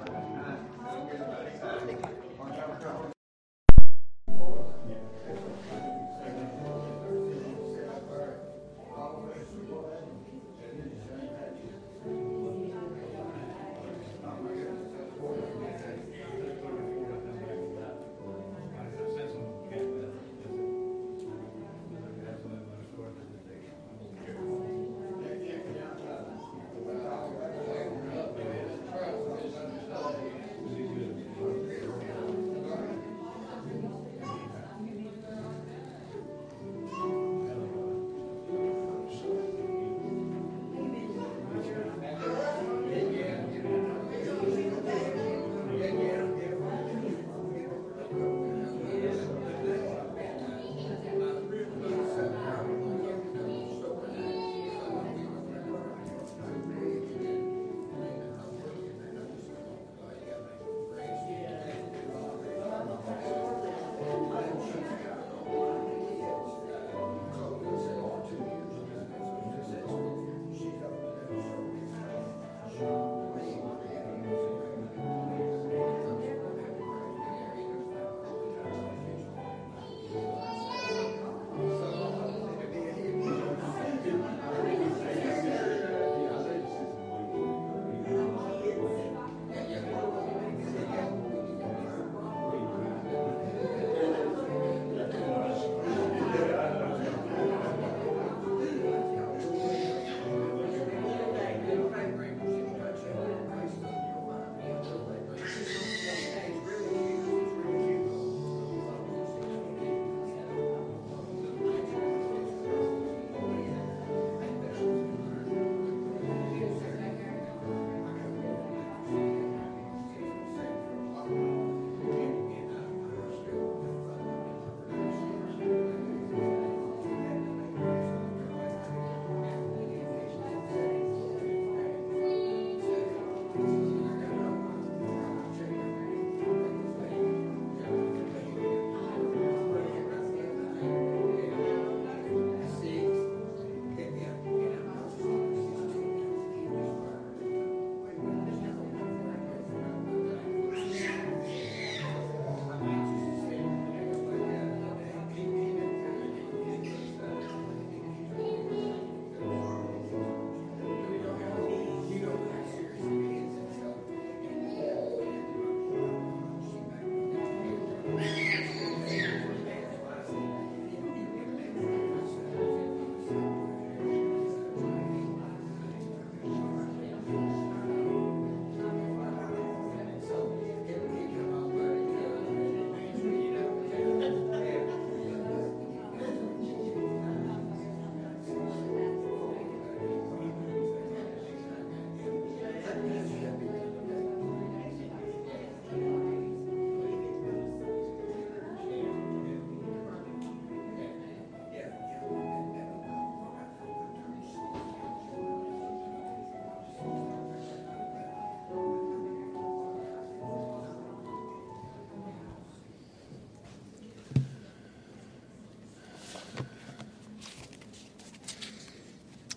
John.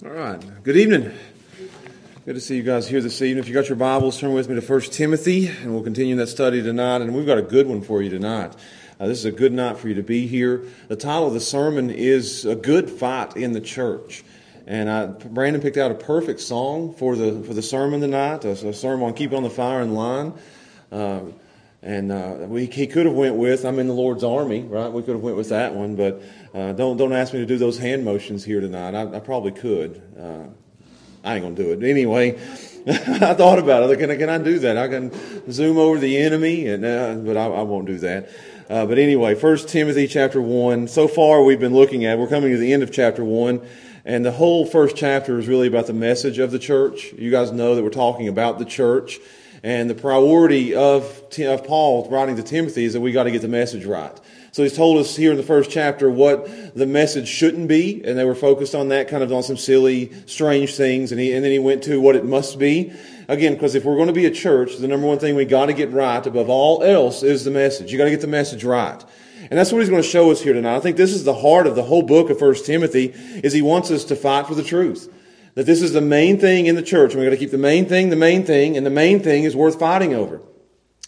All right. Good evening. Good to see you guys here this evening. If you got your Bibles, turn with me to 1 Timothy, and we'll continue that study tonight. And we've got a good one for you tonight. Uh, this is a good night for you to be here. The title of the sermon is A Good Fight in the Church. And I, Brandon picked out a perfect song for the, for the sermon tonight, a, a sermon on Keep on the Firing Line. Uh, and uh, we, he could have went with I'm in the Lord's army, right? We could have went with that one, but uh, don't don't ask me to do those hand motions here tonight. I, I probably could. Uh, I ain't gonna do it anyway. I thought about it. Can I, can I do that? I can zoom over the enemy, and uh, but I, I, won't do that. Uh, but anyway, First Timothy chapter one. So far, we've been looking at. We're coming to the end of chapter one. And the whole first chapter is really about the message of the church. You guys know that we're talking about the church. And the priority of, of Paul writing to Timothy is that we got to get the message right. So he's told us here in the first chapter what the message shouldn't be, and they were focused on that, kind of on some silly, strange things, and, he, and then he went to what it must be. Again, because if we're going to be a church, the number one thing we got to get right above all else is the message. You got to get the message right. And that's what he's going to show us here tonight. I think this is the heart of the whole book of First Timothy, is he wants us to fight for the truth. That this is the main thing in the church. We've got to keep the main thing the main thing, and the main thing is worth fighting over.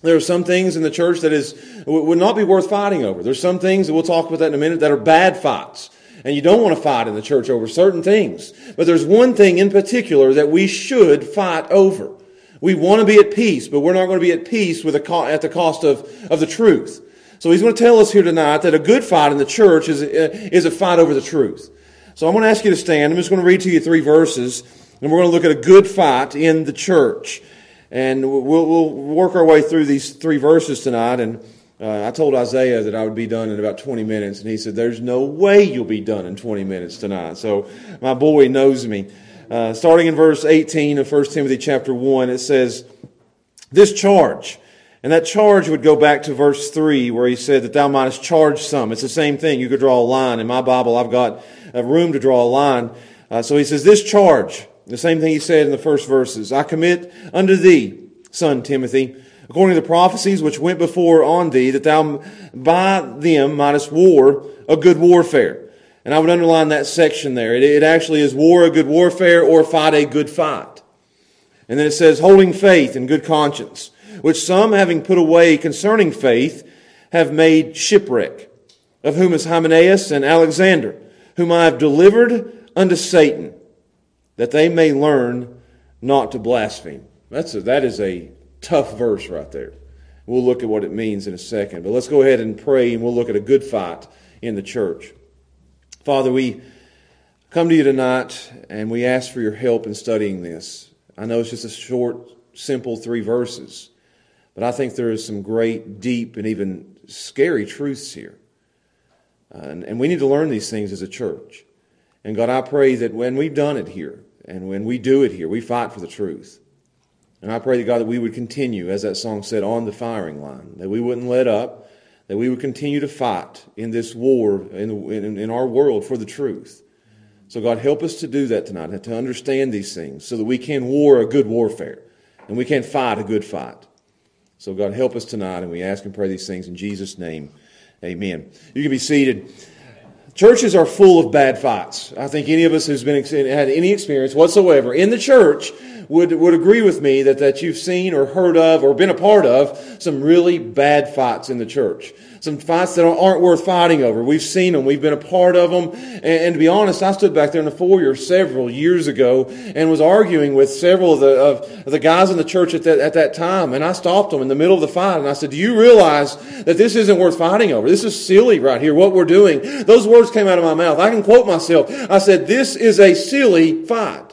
There are some things in the church that is would not be worth fighting over. There's some things that we'll talk about that in a minute that are bad fights. And you don't want to fight in the church over certain things. But there's one thing in particular that we should fight over. We want to be at peace, but we're not going to be at peace with a, at the cost of, of the truth. So he's going to tell us here tonight that a good fight in the church is, is a fight over the truth. So I'm going to ask you to stand. I'm just going to read to you three verses, and we're going to look at a good fight in the church. And we'll, we'll work our way through these three verses tonight. And uh, I told Isaiah that I would be done in about 20 minutes, and he said, There's no way you'll be done in 20 minutes tonight. So my boy knows me. Uh, starting in verse 18 of 1 Timothy chapter 1, it says, This charge, and that charge would go back to verse 3 where he said that thou mightest charge some. It's the same thing. You could draw a line. In my Bible, I've got a room to draw a line. Uh, so he says, This charge, the same thing he said in the first verses, I commit unto thee, son Timothy, according to the prophecies which went before on thee, that thou by them mightest war a good warfare. And I would underline that section there. It, it actually is war a good warfare or fight a good fight. And then it says, holding faith and good conscience, which some having put away concerning faith have made shipwreck, of whom is Hymenaeus and Alexander, whom I have delivered unto Satan, that they may learn not to blaspheme. That's a, that is a tough verse right there. We'll look at what it means in a second. But let's go ahead and pray, and we'll look at a good fight in the church. Father, we come to you tonight and we ask for your help in studying this. I know it's just a short, simple three verses, but I think there is some great, deep, and even scary truths here. Uh, and, and we need to learn these things as a church. And God, I pray that when we've done it here and when we do it here, we fight for the truth. And I pray to God that we would continue, as that song said, on the firing line, that we wouldn't let up, that we would continue to fight in this war in, in, in, our world for the truth. So, God, help us to do that tonight, to understand these things so that we can war a good warfare and we can fight a good fight. So, God, help us tonight, and we ask and pray these things in Jesus' name. Amen. You can be seated. Churches are full of bad fights. I think any of us who's been had any experience whatsoever in the church would, would agree with me that, that you've seen or heard of or been a part of some really bad fights in the church. Some fights that aren't worth fighting over. We've seen them. We've been a part of them. And, and to be honest, I stood back there in the foyer several years ago and was arguing with several of the, of the guys in the church at that, at that time. And I stopped them in the middle of the fight and I said, do you realize that this isn't worth fighting over? This is silly right here, what we're doing. Those words came out of my mouth. I can quote myself. I said, this is a silly fight.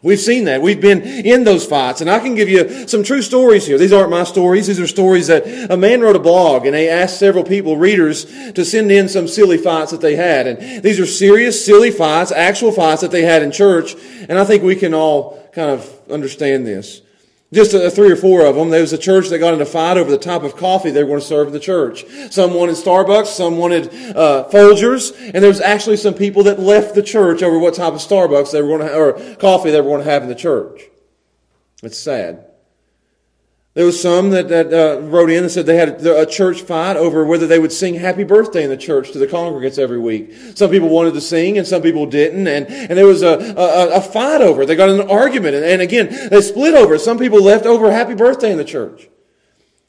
We've seen that. We've been in those fights. And I can give you some true stories here. These aren't my stories. These are stories that a man wrote a blog and they asked several people, readers, to send in some silly fights that they had. And these are serious, silly fights, actual fights that they had in church. And I think we can all kind of understand this. Just a, three or four of them. There was a church that got in a fight over the type of coffee they were going to serve in the church. Some wanted Starbucks, some wanted uh, Folgers, and there was actually some people that left the church over what type of Starbucks they were going to, or coffee they were going to have in the church. It's sad. There was some that, that uh, wrote in and said they had a, church fight over whether they would sing happy birthday in the church to the congregants every week. Some people wanted to sing and some people didn't. And, and there was a, a, a fight over it. They got an argument. And, and again, they split over it. Some people left over happy birthday in the church.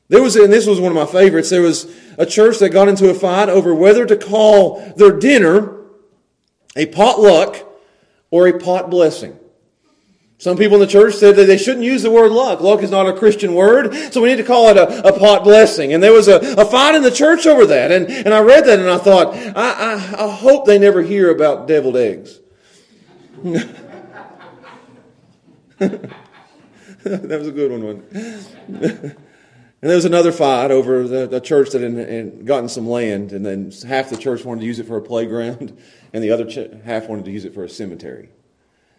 There was, and this was one of my favorites, there was a church that got into a fight over whether to call their dinner a potluck or a pot blessing. Some people in the church said that they shouldn't use the word luck. Luck is not a Christian word, so we need to call it a, a pot blessing. And there was a, a fight in the church over that. And, and I read that and I thought, I, I, I hope they never hear about deviled eggs. that was a good one, and there was another fight over the, the church that had, had, gotten some land, and then half the church wanted to use it for a playground, and the other ch- half wanted to use it for a cemetery.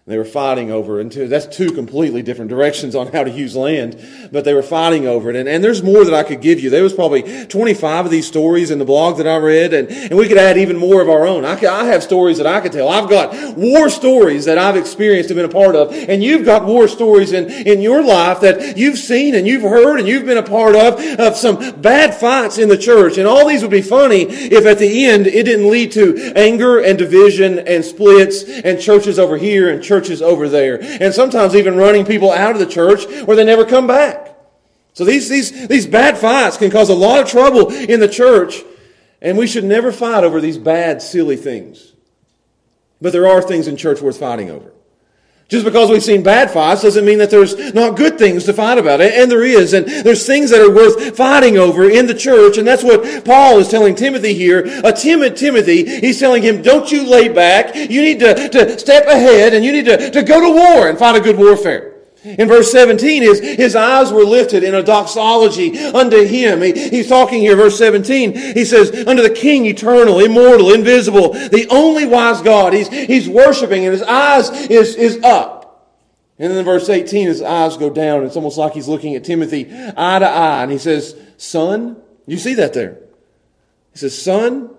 They were fighting over it. And that's two completely different directions on how to use land, but they were fighting over it. And, and there's more that I could give you. There was probably 25 of these stories in the blog that I read, and, and we could add even more of our own. I, I have stories that I could tell. I've got war stories that I've experienced and been a part of, and you've got war stories in, in your life that you've seen and you've heard and you've been a part of, of some bad fights in the church. And all these would be funny if at the end it didn't lead to anger and division and splits and churches over here and churches over there. And sometimes even running people out of the church where they never come back. So these, these, these bad fights can cause a lot of trouble in the church. And we should never fight over these bad, silly things. But there are things in church worth fighting over. Just because we've seen bad fights doesn't mean that there's not good things to fight about. And there is. And there's things that are worth fighting over in the church. And that's what Paul is telling Timothy here. A timid Timothy, he's telling him, don't you lay back. You need to, to step ahead and you need to, to go to war and fight a good warfare. In verse 17, his, his eyes were lifted in a doxology unto him. He, he's talking here, verse 17. He says, unto the King eternal, immortal, invisible, the only wise God. He's, he's worshiping and his eyes is, is up. And then in verse 18, his eyes go down. It's almost like he's looking at Timothy eye to eye. And he says, Son, you see that there. He says, Son,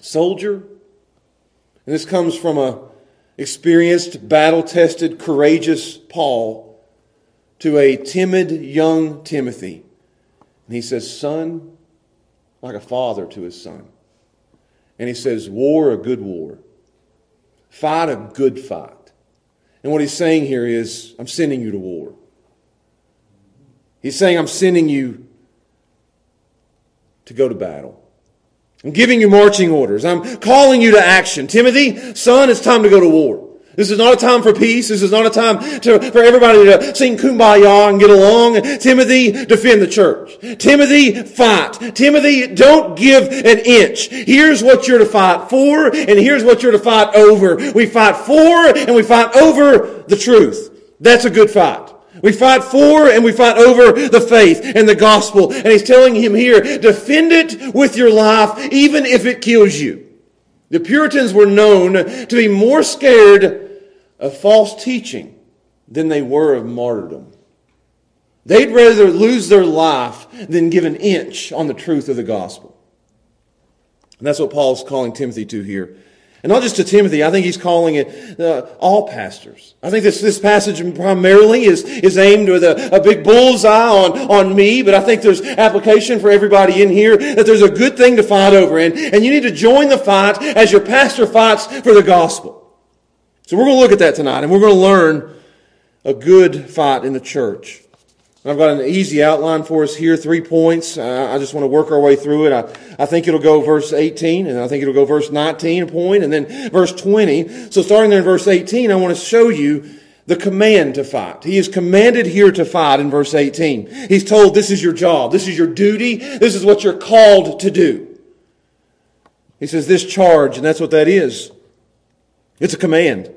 soldier. And this comes from a experienced, battle tested, courageous Paul to a timid young Timothy. And he says, Son, like a father to his son. And he says, War a good war. Fight a good fight. And what he's saying here is, I'm sending you to war. He's saying, I'm sending you to go to battle. I'm giving you marching orders. I'm calling you to action. Timothy, son, it's time to go to war. This is not a time for peace. This is not a time to, for everybody to sing kumbaya and get along. Timothy, defend the church. Timothy, fight. Timothy, don't give an inch. Here's what you're to fight for, and here's what you're to fight over. We fight for and we fight over the truth. That's a good fight. We fight for and we fight over the faith and the gospel. And he's telling him here, defend it with your life, even if it kills you. The Puritans were known to be more scared of false teaching than they were of martyrdom. They'd rather lose their life than give an inch on the truth of the gospel. And that's what Paul's calling Timothy to here. And not just to Timothy, I think he's calling it uh, all pastors. I think this, this passage primarily is, is aimed with a, a big bullseye on, on me, but I think there's application for everybody in here that there's a good thing to fight over. And, and you need to join the fight as your pastor fights for the gospel. So we're going to look at that tonight, and we're going to learn a good fight in the church. I've got an easy outline for us here, three points. Uh, I just want to work our way through it. I, I think it'll go verse 18, and I think it'll go verse 19, a point, and then verse 20. So starting there in verse 18, I want to show you the command to fight. He is commanded here to fight in verse 18. He's told this is your job, this is your duty, this is what you're called to do. He says this charge, and that's what that is. It's a command.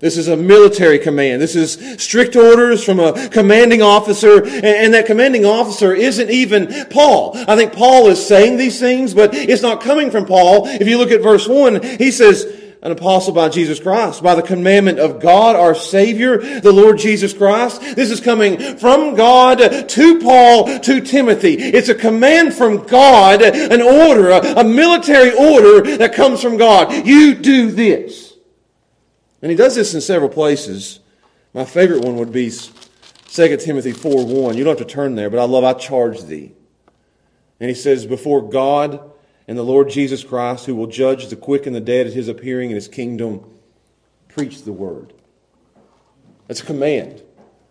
This is a military command. This is strict orders from a commanding officer, and that commanding officer isn't even Paul. I think Paul is saying these things, but it's not coming from Paul. If you look at verse 1, he says, an apostle by Jesus Christ, by the commandment of God our Savior, the Lord Jesus Christ. This is coming from God to Paul, to Timothy. It's a command from God, an order, a, military order that comes from God. You do this. And he does this in several places. My favorite one would be 2 Timothy 4 1. You don't have to turn there, but I love I charge thee. And he says, Before God and the Lord Jesus Christ, who will judge the quick and the dead at his appearing in his kingdom, preach the word. That's a command.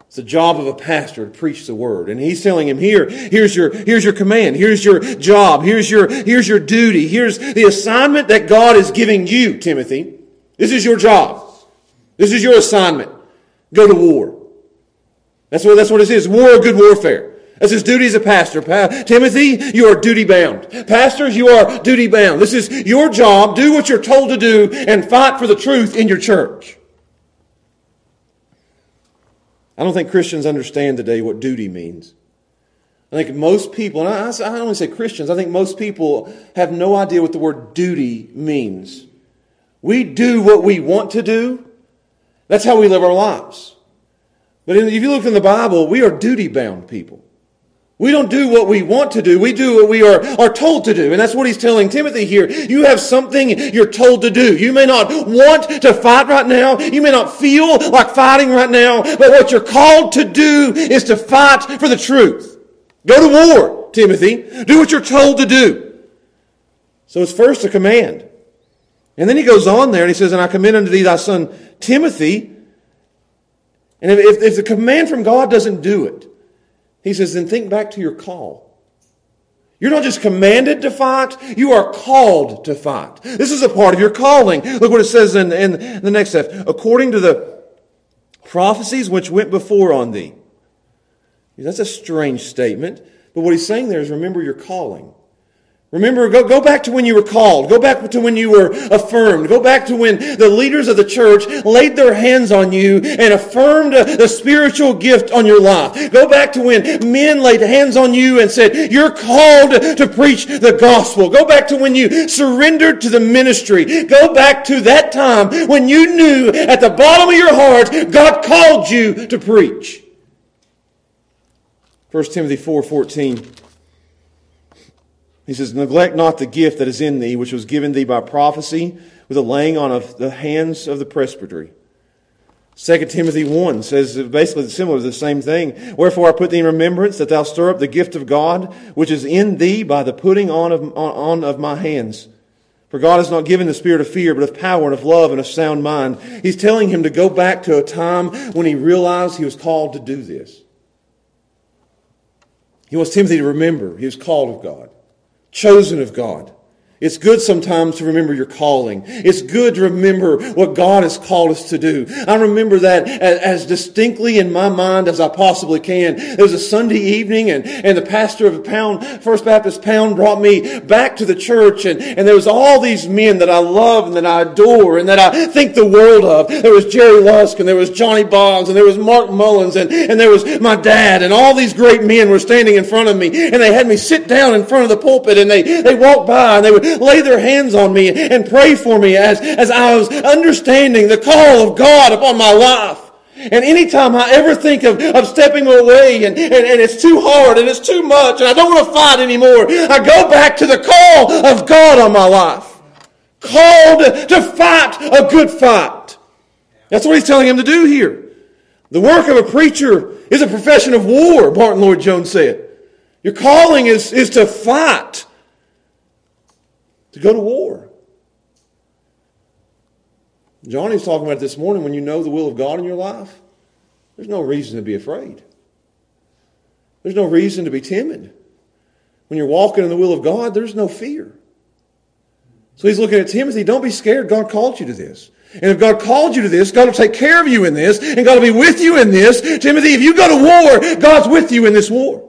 It's the job of a pastor to preach the word. And he's telling him here, here's your, here's your command. Here's your job. Here's your, here's your duty. Here's the assignment that God is giving you, Timothy. This is your job. This is your assignment. Go to war. That's what, that's what it is. War, good warfare. That's his duty as a pastor. Pa- Timothy, you are duty bound. Pastors, you are duty bound. This is your job. Do what you're told to do and fight for the truth in your church. I don't think Christians understand today what duty means. I think most people, and I, I don't only say Christians, I think most people have no idea what the word duty means. We do what we want to do, that's how we live our lives. But if you look in the Bible, we are duty bound people. We don't do what we want to do. We do what we are, are told to do. And that's what he's telling Timothy here. You have something you're told to do. You may not want to fight right now. You may not feel like fighting right now. But what you're called to do is to fight for the truth. Go to war, Timothy. Do what you're told to do. So it's first a command. And then he goes on there and he says, And I commend unto thee thy son Timothy. And if, if the command from God doesn't do it, he says, then think back to your call. You're not just commanded to fight, you are called to fight. This is a part of your calling. Look what it says in, in the next step. According to the prophecies which went before on thee. That's a strange statement. But what he's saying there is remember your calling. Remember, go, go back to when you were called. Go back to when you were affirmed. Go back to when the leaders of the church laid their hands on you and affirmed uh, the spiritual gift on your life. Go back to when men laid hands on you and said, you're called to preach the gospel. Go back to when you surrendered to the ministry. Go back to that time when you knew at the bottom of your heart, God called you to preach. 1 Timothy 4, 14. He says, Neglect not the gift that is in thee, which was given thee by prophecy with the laying on of the hands of the presbytery. 2 Timothy 1 says basically similar to the same thing. Wherefore I put thee in remembrance that thou stir up the gift of God, which is in thee by the putting on of, on of my hands. For God has not given the spirit of fear, but of power and of love and of sound mind. He's telling him to go back to a time when he realized he was called to do this. He wants Timothy to remember he was called of God chosen of God. It's good sometimes to remember your calling. It's good to remember what God has called us to do. I remember that as, distinctly in my mind as I possibly can. It was a Sunday evening and, and the pastor of the Pound, First Baptist Pound brought me back to the church and, and there was all these men that I love and that I adore and that I think the world of. There was Jerry Lusk and there was Johnny Boggs and there was Mark Mullins and, and there was my dad and all these great men were standing in front of me and they had me sit down in front of the pulpit and they, they walked by and they would lay their hands on me and pray for me as, as I was understanding the call of God upon my life. And anytime I ever think of, of stepping away and, and, and it's too hard and it's too much and I don't want to fight anymore, I go back to the call of God on my life. Called to fight a good fight. That's what he's telling him to do here. The work of a preacher is a profession of war, Martyn Lloyd-Jones said. Your calling is, is to fight to go to war. Johnny's talking about this morning when you know the will of God in your life, there's no reason to be afraid. There's no reason to be timid. When you're walking in the will of God, there's no fear. So he's looking at Timothy, don't be scared. God called you to this. And if God called you to this, God will take care of you in this, and God will be with you in this. Timothy, if you go to war, God's with you in this war.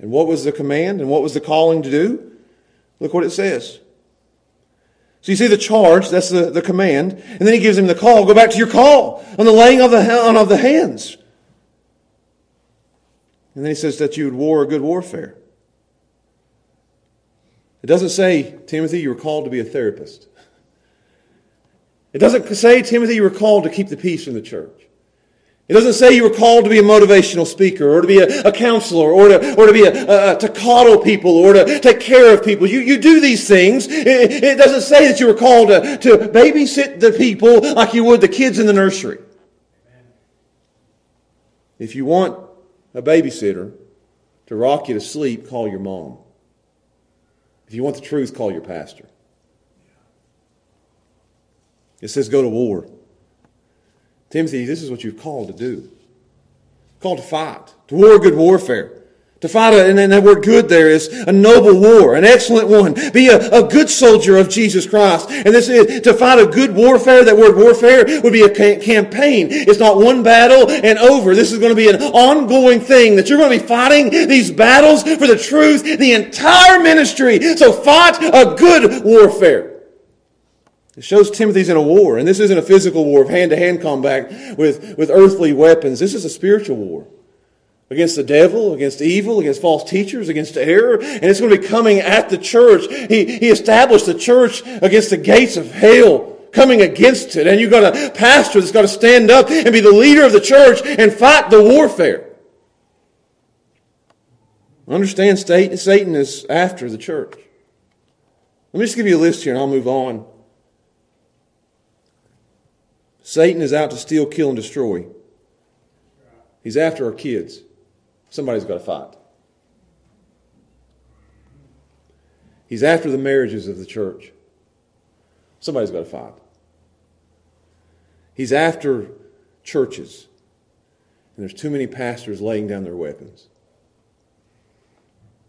And what was the command and what was the calling to do? Look what it says. So you see the charge, that's the, the command, and then he gives him the call. Go back to your call on the laying of the, on of the hands. And then he says that you would war a good warfare. It doesn't say, Timothy, you were called to be a therapist. It doesn't say, Timothy, you were called to keep the peace in the church. It doesn't say you were called to be a motivational speaker or to be a, a counselor or to, or to be a, a, to coddle people or to take care of people. You, you do these things. It, it doesn't say that you were called to, to babysit the people like you would the kids in the nursery. If you want a babysitter to rock you to sleep, call your mom. If you want the truth, call your pastor. It says go to war. Timothy, this is what you've called to do. Called to fight, to war good warfare. To fight, a, and that word good there is a noble war, an excellent one. Be a, a good soldier of Jesus Christ. And this is, to fight a good warfare, that word warfare would be a campaign. It's not one battle and over. This is going to be an ongoing thing that you're going to be fighting these battles for the truth the entire ministry. So fight a good warfare. It shows Timothy's in a war, and this isn't a physical war of hand to hand combat with, with earthly weapons. This is a spiritual war against the devil, against evil, against false teachers, against error, and it's going to be coming at the church. He, he established the church against the gates of hell, coming against it. And you've got a pastor that's got to stand up and be the leader of the church and fight the warfare. Understand Satan is after the church. Let me just give you a list here and I'll move on. Satan is out to steal, kill, and destroy. He's after our kids. Somebody's got to fight. He's after the marriages of the church. Somebody's got to fight. He's after churches. And there's too many pastors laying down their weapons.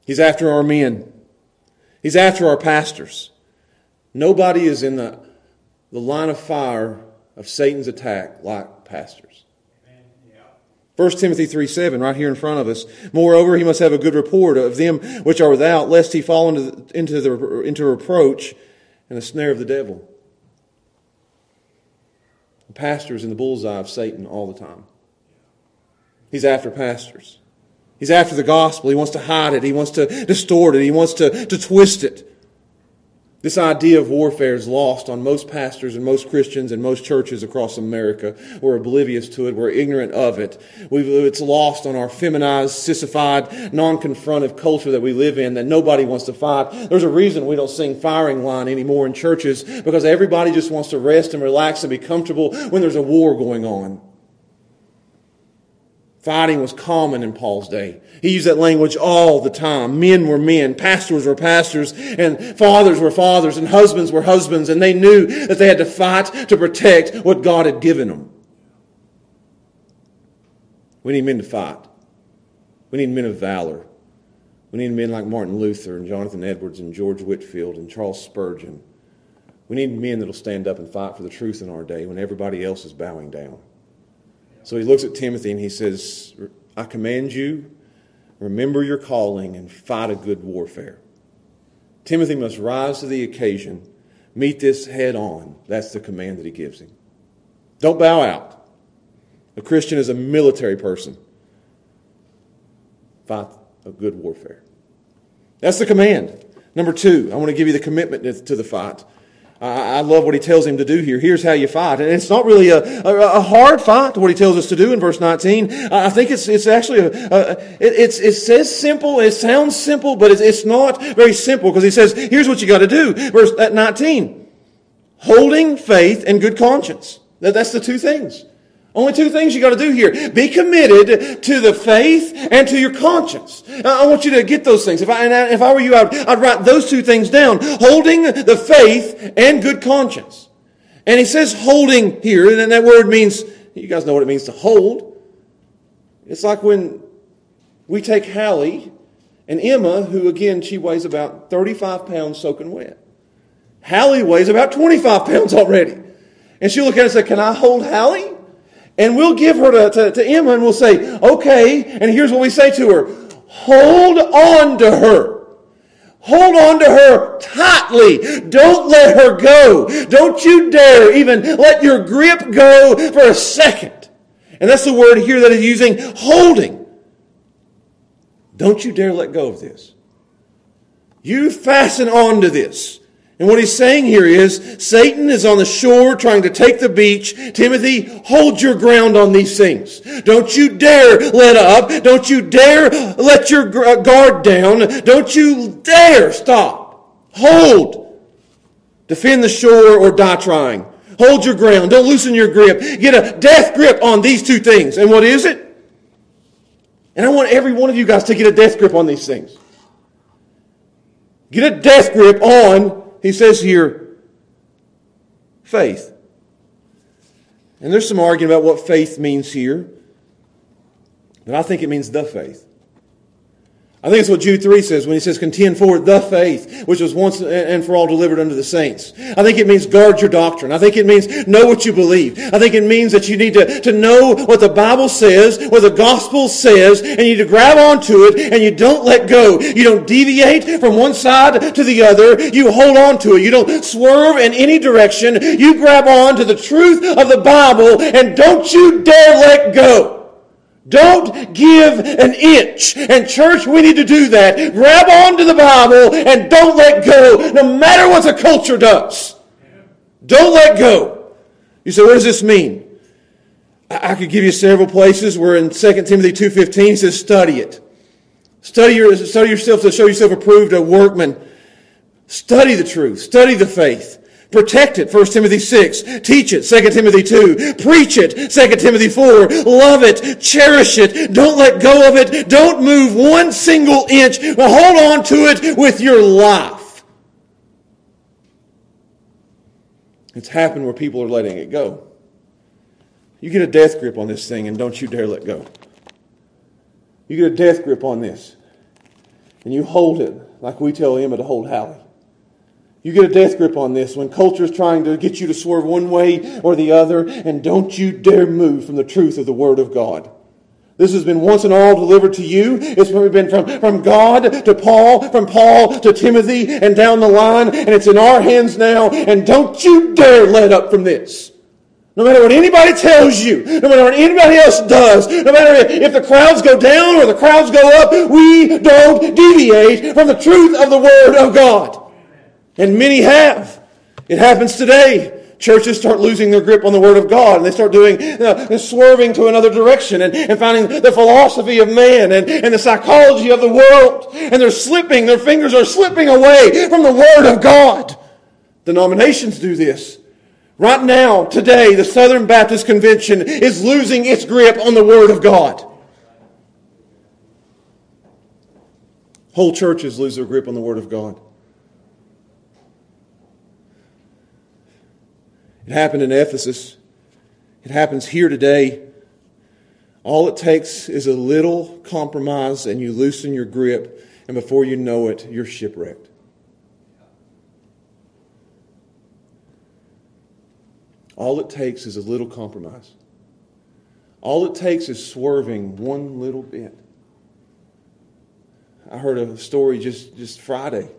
He's after our men. He's after our pastors. Nobody is in the, the line of fire of Satan's attack like pastors. 1 Timothy 3 7, right here in front of us. Moreover, he must have a good report of them which are without, lest he fall into, the, into, the, into reproach and the snare of the devil. The pastor is in the bullseye of Satan all the time. He's after pastors. He's after the gospel. He wants to hide it. He wants to distort it. He wants to, to twist it. This idea of warfare is lost on most pastors and most Christians and most churches across America. We're oblivious to it. We're ignorant of it. We've, it's lost on our feminized, sissified, non-confrontive culture that we live in that nobody wants to fight. There's a reason we don't sing firing line anymore in churches because everybody just wants to rest and relax and be comfortable when there's a war going on. Fighting was common in Paul's day. He used that language all the time. Men were men, pastors were pastors, and fathers were fathers, and husbands were husbands, and they knew that they had to fight to protect what God had given them. We need men to fight. We need men of valor. We need men like Martin Luther and Jonathan Edwards and George Whitefield and Charles Spurgeon. We need men that will stand up and fight for the truth in our day when everybody else is bowing down. So he looks at Timothy and he says, I command you, remember your calling and fight a good warfare. Timothy must rise to the occasion, meet this head on. That's the command that he gives him. Don't bow out. A Christian is a military person. Fight a good warfare. That's the command. Number two, I want to give you the commitment to the fight. I love what he tells him to do here. Here's how you fight. And it's not really a, a, a hard fight, what he tells us to do in verse 19. I think it's, it's actually, a, a it, it's, it says simple, it sounds simple, but it's, it's not very simple because he says, here's what you got to do. Verse uh, 19. Holding faith and good conscience. That, that's the two things. Only two things you got to do here. Be committed to the faith and to your conscience. I want you to get those things. If I, if I were you, I'd, I'd write those two things down. Holding the faith and good conscience. And he says holding here, and that word means, you guys know what it means to hold. It's like when we take Hallie and Emma, who again, she weighs about 35 pounds soaking wet. Hallie weighs about 25 pounds already. And she'll look at us and say, can I hold Hallie? And we'll give her to, to, to Emma and we'll say, okay. And here's what we say to her. Hold on to her. Hold on to her tightly. Don't let her go. Don't you dare even let your grip go for a second. And that's the word here that is using holding. Don't you dare let go of this. You fasten on to this. And what he's saying here is Satan is on the shore trying to take the beach. Timothy, hold your ground on these things. Don't you dare let up. Don't you dare let your uh, guard down. Don't you dare stop. Hold. Defend the shore or die trying. Hold your ground. Don't loosen your grip. Get a death grip on these two things. And what is it? And I want every one of you guys to get a death grip on these things. Get a death grip on he says here, faith. And there's some argument about what faith means here, but I think it means the faith. I think it's what Jude 3 says when he says, contend for the faith, which was once and for all delivered unto the saints. I think it means guard your doctrine. I think it means know what you believe. I think it means that you need to, to know what the Bible says, what the gospel says, and you need to grab onto it and you don't let go. You don't deviate from one side to the other. You hold on to it. You don't swerve in any direction. You grab on to the truth of the Bible and don't you dare let go. Don't give an inch. And church, we need to do that. Grab onto the Bible and don't let go, no matter what the culture does. Don't let go. You say, what does this mean? I could give you several places where in 2 Timothy 2.15 he says, study it. Study, your, study yourself to show yourself approved a workman. Study the truth. Study the faith. Protect it, 1 Timothy 6. Teach it, 2 Timothy 2. Preach it, 2 Timothy 4. Love it, cherish it. Don't let go of it. Don't move one single inch. Well, hold on to it with your life. It's happened where people are letting it go. You get a death grip on this thing and don't you dare let go. You get a death grip on this and you hold it like we tell Emma to hold Hallie. You get a death grip on this when culture is trying to get you to swerve one way or the other, and don't you dare move from the truth of the Word of God. This has been once and all delivered to you. It's been from, from God to Paul, from Paul to Timothy, and down the line, and it's in our hands now, and don't you dare let up from this. No matter what anybody tells you, no matter what anybody else does, no matter if the crowds go down or the crowds go up, we don't deviate from the truth of the Word of God. And many have. It happens today. Churches start losing their grip on the Word of God and they start doing, uh, swerving to another direction and, and finding the philosophy of man and, and the psychology of the world. And they're slipping, their fingers are slipping away from the Word of God. Denominations do this. Right now, today, the Southern Baptist Convention is losing its grip on the Word of God. Whole churches lose their grip on the Word of God. It happened in Ephesus. It happens here today. All it takes is a little compromise and you loosen your grip, and before you know it, you're shipwrecked. All it takes is a little compromise. All it takes is swerving one little bit. I heard a story just, just Friday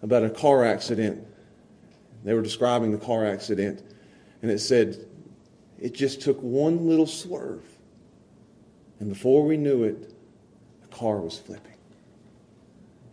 about a car accident they were describing the car accident, and it said it just took one little swerve. And before we knew it, the car was flipping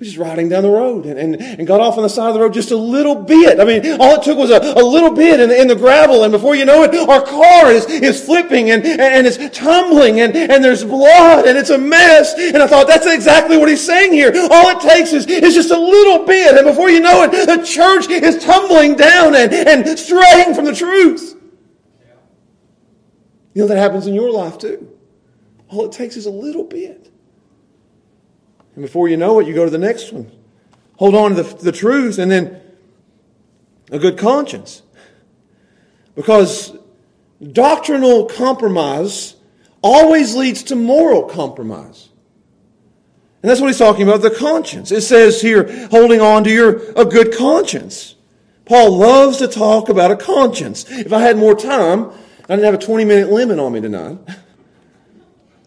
just riding down the road and, and, and got off on the side of the road just a little bit. I mean, all it took was a, a little bit in the, in the gravel, and before you know it, our car is, is flipping and, and it's tumbling and, and there's blood and it's a mess. And I thought, that's exactly what he's saying here. All it takes is, is just a little bit, and before you know it, the church is tumbling down and, and straying from the truth. You know, that happens in your life too. All it takes is a little bit. And before you know it, you go to the next one. Hold on to the, the truth and then a good conscience. Because doctrinal compromise always leads to moral compromise. And that's what he's talking about, the conscience. It says here, holding on to your a good conscience. Paul loves to talk about a conscience. If I had more time, I didn't have a 20 minute limit on me tonight.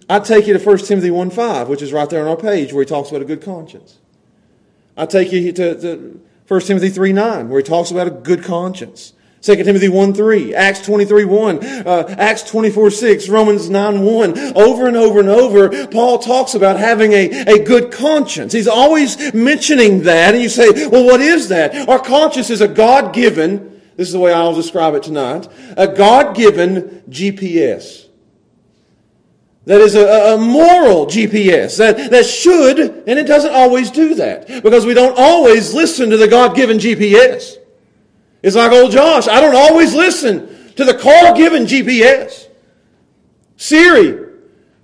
I'd take you to 1 Timothy 1 5, which is right there on our page where he talks about a good conscience. I'd take you to, to 1 Timothy 3 9, where he talks about a good conscience. 2 Timothy 1 3, Acts 23 1, uh, Acts 24 6, Romans 9 1. Over and over and over, Paul talks about having a, a good conscience. He's always mentioning that. And you say, well, what is that? Our conscience is a God given, this is the way I'll describe it tonight, a God given GPS that is a, a, moral GPS that, that should, and it doesn't always do that because we don't always listen to the God given GPS. It's like old Josh. I don't always listen to the car given GPS. Siri,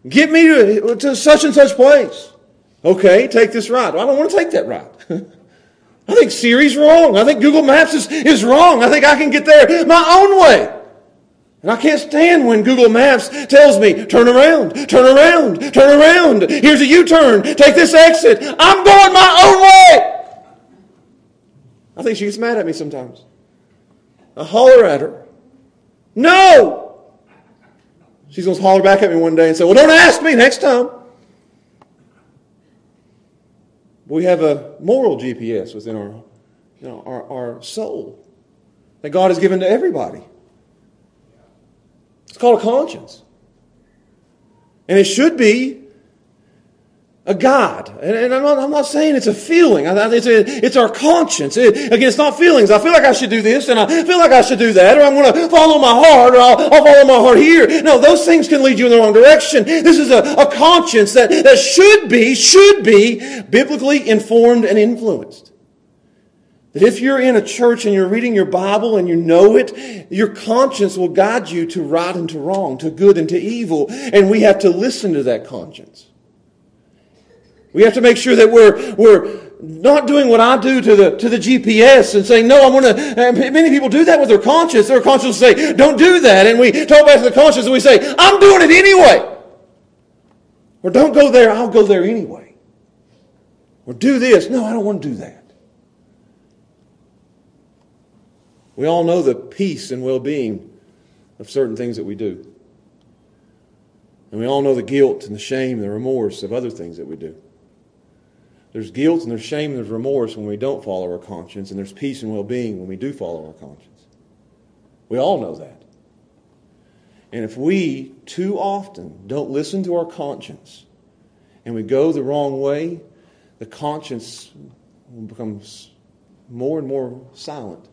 get me to, to such and such place. Okay, take this right. I don't want to take that right. I think Siri's wrong. I think Google Maps is, is wrong. I think I can get there my own way. And I can't stand when Google Maps tells me, turn around, turn around, turn around. Here's a U-turn. Take this exit. I'm going my own way. I think she gets mad at me sometimes. I holler at her. No! She's going to holler back at me one day and say, well, don't ask me next time. We have a moral GPS within our, you know, our, our soul that God has given to everybody. Called a conscience. And it should be a God. And, and I'm, not, I'm, not, saying it's a feeling. It's, a, it's our conscience. It, again, it's not feelings. I feel like I should do this and I feel like I should do that or I'm going to follow my heart or I'll, I'll, follow my heart here. No, those things can lead you in the wrong direction. This is a, a conscience that, that should be, should be biblically informed and influenced. That if you're in a church and you're reading your Bible and you know it, your conscience will guide you to right and to wrong, to good and to evil. And we have to listen to that conscience. We have to make sure that we're, we're not doing what I do to the, to the GPS and saying, no, I'm going to, many people do that with their conscience. Their conscience will say, don't do that. And we talk back to the conscience and we say, I'm doing it anyway. Or don't go there, I'll go there anyway. Or do this. No, I don't want to do that. We all know the peace and well being of certain things that we do. And we all know the guilt and the shame and the remorse of other things that we do. There's guilt and there's shame and there's remorse when we don't follow our conscience, and there's peace and well being when we do follow our conscience. We all know that. And if we too often don't listen to our conscience and we go the wrong way, the conscience becomes more and more silent.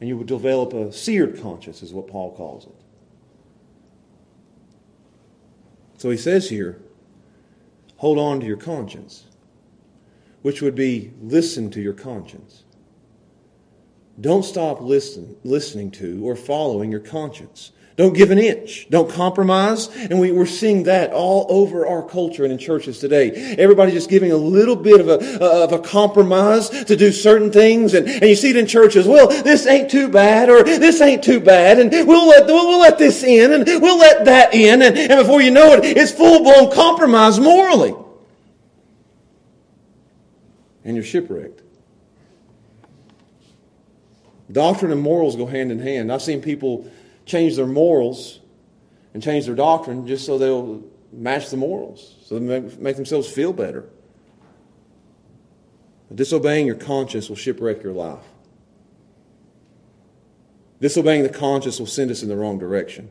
And you would develop a seared conscience, is what Paul calls it. So he says here, hold on to your conscience, which would be listen to your conscience. Don't stop listen, listening to or following your conscience. Don't give an inch. Don't compromise. And we, are seeing that all over our culture and in churches today. Everybody just giving a little bit of a, of a compromise to do certain things. And, and you see it in churches. Well, this ain't too bad or this ain't too bad. And we'll let, we'll, we'll let this in and we'll let that in. And, and before you know it, it's full blown compromise morally. And you're shipwrecked. Doctrine and morals go hand in hand. I've seen people change their morals and change their doctrine just so they'll match the morals, so they make, make themselves feel better. Disobeying your conscience will shipwreck your life. Disobeying the conscience will send us in the wrong direction.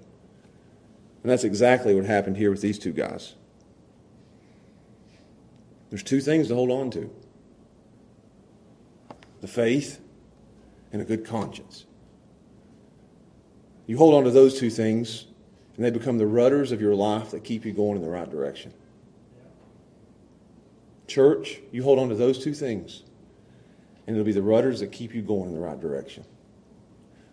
And that's exactly what happened here with these two guys. There's two things to hold on to the faith and a good conscience. You hold on to those two things, and they become the rudders of your life that keep you going in the right direction. Church, you hold on to those two things, and it'll be the rudders that keep you going in the right direction.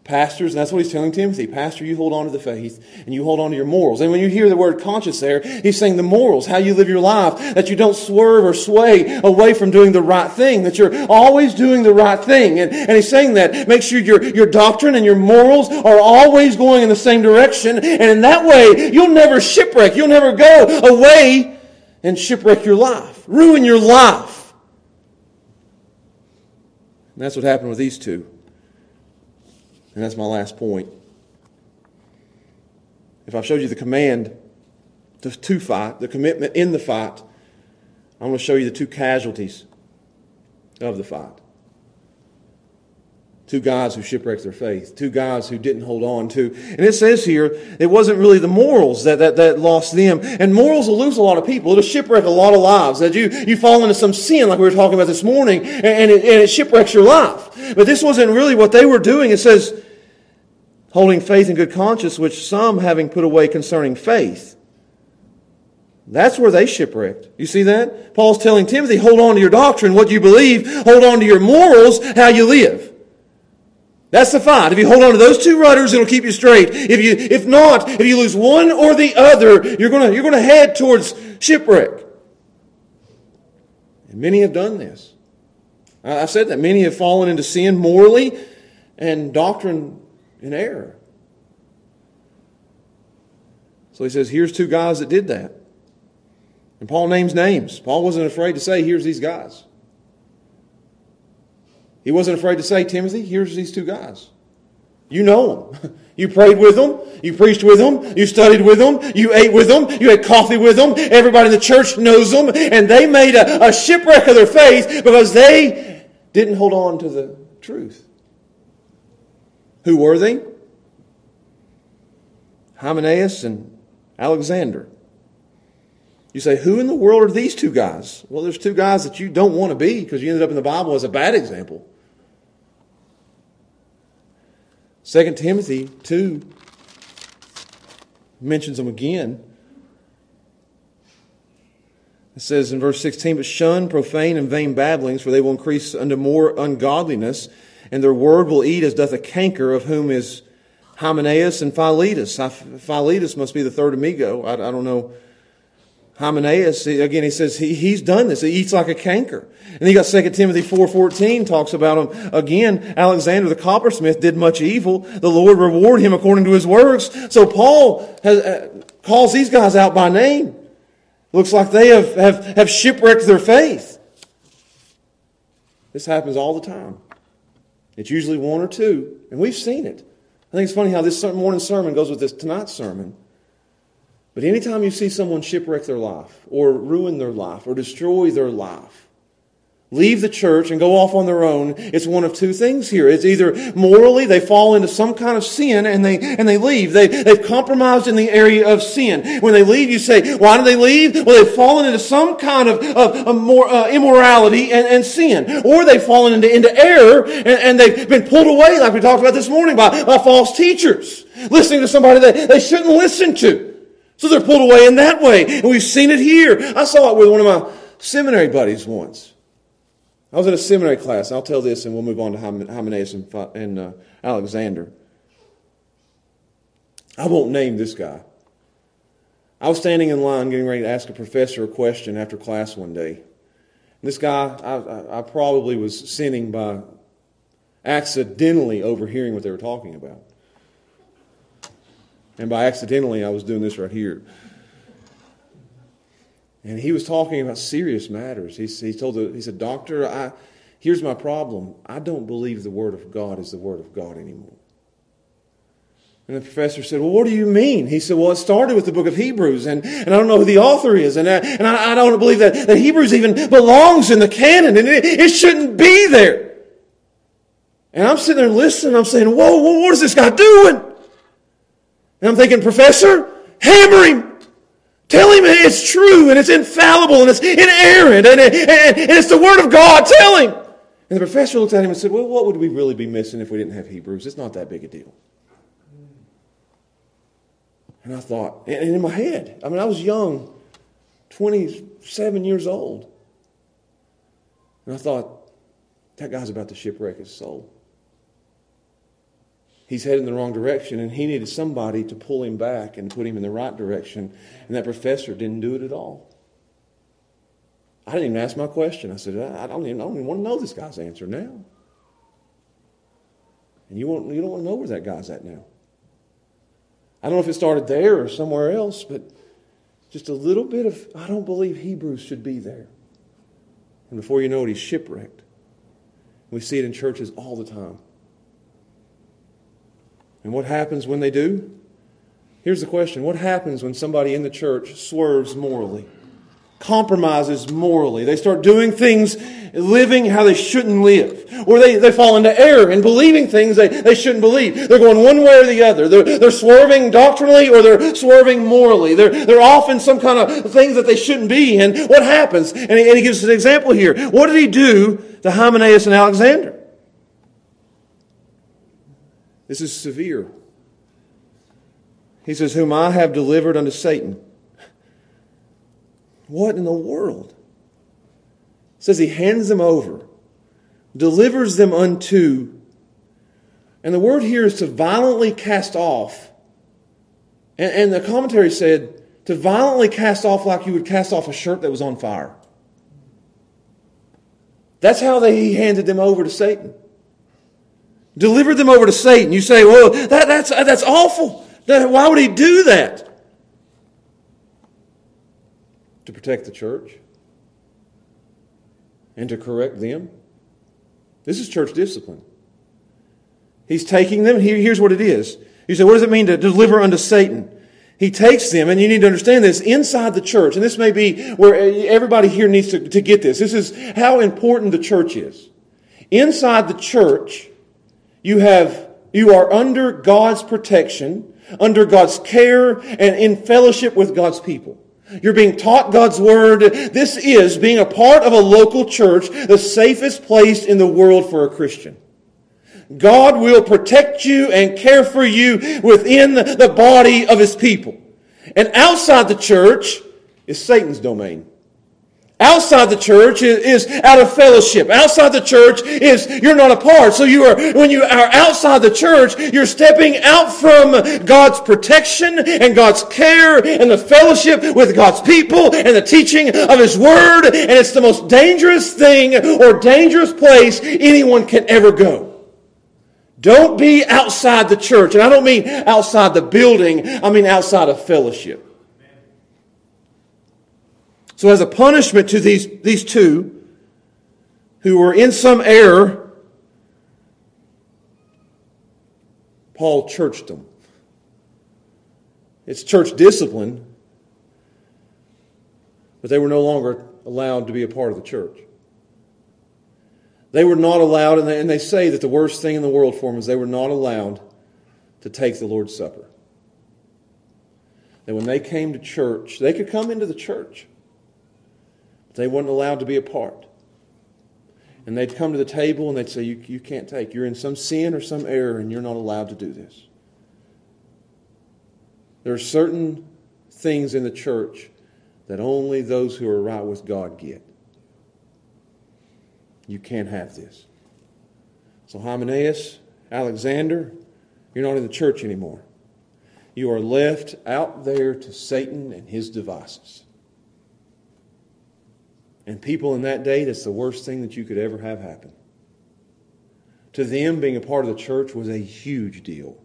Pastors, and that's what he's telling Timothy. Pastor, you hold on to the faith and you hold on to your morals. And when you hear the word conscience there, he's saying the morals, how you live your life, that you don't swerve or sway away from doing the right thing, that you're always doing the right thing. And, and he's saying that make sure your, your doctrine and your morals are always going in the same direction. And in that way, you'll never shipwreck. You'll never go away and shipwreck your life, ruin your life. And that's what happened with these two. And that's my last point. If I've showed you the command to, to fight, the commitment in the fight, I'm going to show you the two casualties of the fight. Two guys who shipwrecked their faith. Two guys who didn't hold on to. And it says here, it wasn't really the morals that, that, that lost them. And morals will lose a lot of people. It'll shipwreck a lot of lives. That you, you fall into some sin like we were talking about this morning, and it, and it shipwrecks your life. But this wasn't really what they were doing. It says, holding faith and good conscience, which some having put away concerning faith. That's where they shipwrecked. You see that? Paul's telling Timothy, hold on to your doctrine, what you believe, hold on to your morals, how you live. That's the fight. If you hold on to those two rudders, it'll keep you straight. If you, if not, if you lose one or the other, you're gonna, you're gonna head towards shipwreck. And many have done this. I've said that many have fallen into sin morally and doctrine in error. So he says, here's two guys that did that. And Paul names names. Paul wasn't afraid to say, here's these guys. He wasn't afraid to say, Timothy, here's these two guys. You know them. You prayed with them. You preached with them. You studied with them. You ate with them. You had coffee with them. Everybody in the church knows them. And they made a, a shipwreck of their faith because they didn't hold on to the truth. Who were they? Hymenaeus and Alexander. You say, who in the world are these two guys? Well, there's two guys that you don't want to be because you ended up in the Bible as a bad example. 2 Timothy 2 mentions them again. It says in verse 16, But shun profane and vain babblings, for they will increase unto more ungodliness, and their word will eat as doth a canker, of whom is Hymenaeus and Philetus. Philetus must be the third amigo. I, I don't know Hymenaeus, again, he says he, he's done this. He eats like a canker. And you got 2 Timothy 4.14 talks about him. Again, Alexander the coppersmith did much evil. The Lord reward him according to his works. So Paul has, uh, calls these guys out by name. Looks like they have, have, have shipwrecked their faith. This happens all the time. It's usually one or two, and we've seen it. I think it's funny how this morning sermon goes with this tonight's sermon. But anytime you see someone shipwreck their life, or ruin their life, or destroy their life, leave the church and go off on their own, it's one of two things here. It's either morally they fall into some kind of sin and they, and they leave. They, they've compromised in the area of sin. When they leave, you say, why do they leave? Well, they've fallen into some kind of, of, of more, uh, immorality and, and sin. Or they've fallen into, into error and, and they've been pulled away, like we talked about this morning, by, by false teachers. Listening to somebody that they shouldn't listen to. So they're pulled away in that way. And we've seen it here. I saw it with one of my seminary buddies once. I was in a seminary class. I'll tell this and we'll move on to Hymenaeus and, and uh, Alexander. I won't name this guy. I was standing in line getting ready to ask a professor a question after class one day. This guy, I, I probably was sinning by accidentally overhearing what they were talking about. And by accidentally, I was doing this right here. And he was talking about serious matters. He, he told the, he said, Doctor, I, here's my problem. I don't believe the Word of God is the Word of God anymore. And the professor said, Well, what do you mean? He said, Well, it started with the book of Hebrews, and, and I don't know who the author is, and I, and I, I don't believe that, that Hebrews even belongs in the canon, and it, it shouldn't be there. And I'm sitting there listening, I'm saying, Whoa, whoa, what is this guy doing? And I'm thinking, Professor, hammer him. Tell him it's true and it's infallible and it's inerrant and, and, and it's the Word of God. Tell him. And the professor looked at him and said, Well, what would we really be missing if we didn't have Hebrews? It's not that big a deal. And I thought, and in my head, I mean, I was young, 27 years old. And I thought, that guy's about to shipwreck his soul he's heading in the wrong direction, and he needed somebody to pull him back and put him in the right direction. And that professor didn't do it at all. I didn't even ask my question. I said, I don't even, I don't even want to know this guy's answer now. And you, want, you don't want to know where that guy's at now. I don't know if it started there or somewhere else, but just a little bit of, I don't believe Hebrews should be there. And before you know it, he's shipwrecked. We see it in churches all the time. And what happens when they do? Here's the question What happens when somebody in the church swerves morally, compromises morally? They start doing things, living how they shouldn't live. Or they, they fall into error and believing things they, they shouldn't believe. They're going one way or the other. They're, they're swerving doctrinally or they're swerving morally. They're, they're off in some kind of things that they shouldn't be. And what happens? And he, and he gives us an example here. What did he do to Hymenaeus and Alexander? This is severe. He says, Whom I have delivered unto Satan. What in the world? It says he hands them over, delivers them unto. And the word here is to violently cast off. And, and the commentary said to violently cast off like you would cast off a shirt that was on fire. That's how they, he handed them over to Satan delivered them over to Satan. You say, well, that, that's, uh, that's awful. Why would he do that? To protect the church and to correct them. This is church discipline. He's taking them. here's what it is. You say, what does it mean to deliver unto Satan? He takes them, and you need to understand this, inside the church, and this may be where uh, everybody here needs to, to get this. This is how important the church is. Inside the church, you have, you are under God's protection, under God's care, and in fellowship with God's people. You're being taught God's Word. This is, being a part of a local church, the safest place in the world for a Christian. God will protect you and care for you within the body of His people. And outside the church is Satan's domain. Outside the church is, out of fellowship. Outside the church is you're not a part. So you are, when you are outside the church, you're stepping out from God's protection and God's care and the fellowship with God's people and the teaching of His Word. And it's the most dangerous thing or dangerous place anyone can ever go. Don't be outside the church. And I don't mean outside the building. I mean outside of fellowship. So, as a punishment to these, these two who were in some error, Paul churched them. It's church discipline, but they were no longer allowed to be a part of the church. They were not allowed, and they, and they say that the worst thing in the world for them is they were not allowed to take the Lord's Supper. That when they came to church, they could come into the church, they weren't allowed to be a part. And they'd come to the table and they'd say, you, you can't take. You're in some sin or some error and you're not allowed to do this. There are certain things in the church that only those who are right with God get. You can't have this. So, Hymenaeus, Alexander, you're not in the church anymore. You are left out there to Satan and his devices. And people in that day, that's the worst thing that you could ever have happen. To them, being a part of the church was a huge deal.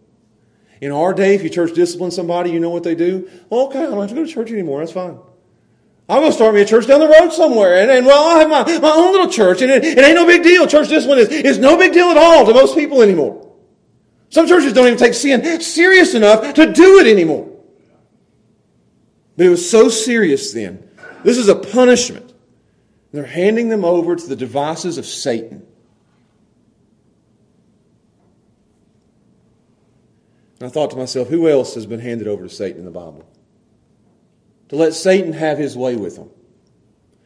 In our day, if you church discipline somebody, you know what they do? okay, I don't have to go to church anymore. That's fine. I'm going to start me a church down the road somewhere. And, and well, I'll have my, my own little church. And it, it ain't no big deal. Church discipline is, is no big deal at all to most people anymore. Some churches don't even take sin serious enough to do it anymore. But it was so serious then. This is a punishment. They're handing them over to the devices of Satan. And I thought to myself, who else has been handed over to Satan in the Bible? To let Satan have his way with them.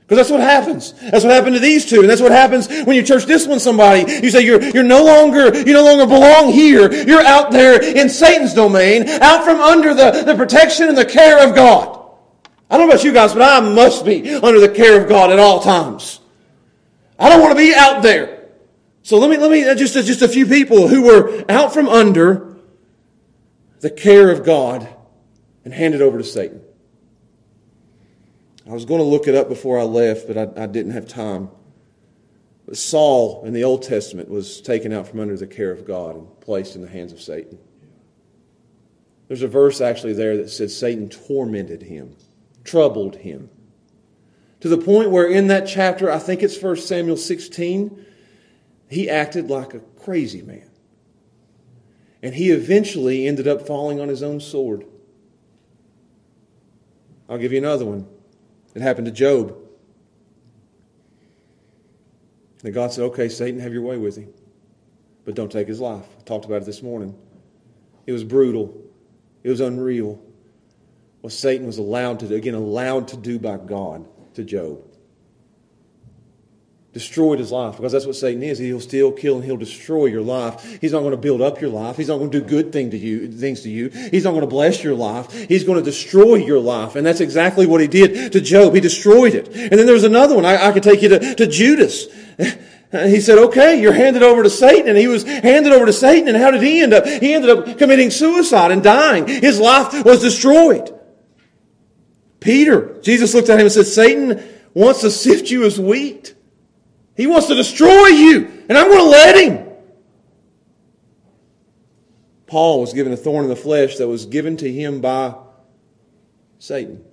Because that's what happens. That's what happened to these two. And that's what happens when you church discipline somebody. You say you're, you're no longer, you no longer belong here. You're out there in Satan's domain, out from under the, the protection and the care of God. I don't know about you guys, but I must be under the care of God at all times. I don't want to be out there. So let me, let me, uh, just, uh, just a few people who were out from under the care of God and handed over to Satan. I was going to look it up before I left, but I, I didn't have time. But Saul in the Old Testament was taken out from under the care of God and placed in the hands of Satan. There's a verse actually there that says Satan tormented him troubled him. To the point where in that chapter, I think it's 1 Samuel 16, he acted like a crazy man. And he eventually ended up falling on his own sword. I'll give you another one. It happened to Job. And God said, Okay, Satan, have your way with him. But don't take his life. I talked about it this morning. It was brutal, it was unreal what Satan was allowed to do, again, allowed to do by God to Job. Destroyed his life because that's what Satan is. He'll steal, kill, and he'll destroy your life. He's not going to build up your life. He's not going to do good thing to you, things to you. He's not going to bless your life. He's going to destroy your life. And that's exactly what he did to Job. He destroyed it. And then there's another one. I, I could take you to, to Judas. He said, okay, you're handed over to Satan. And he was handed over to Satan. And how did he end up? He ended up committing suicide and dying. His life was destroyed. Peter, Jesus looked at him and said, Satan wants to sift you as wheat. He wants to destroy you, and I'm going to let him. Paul was given a thorn in the flesh that was given to him by Satan.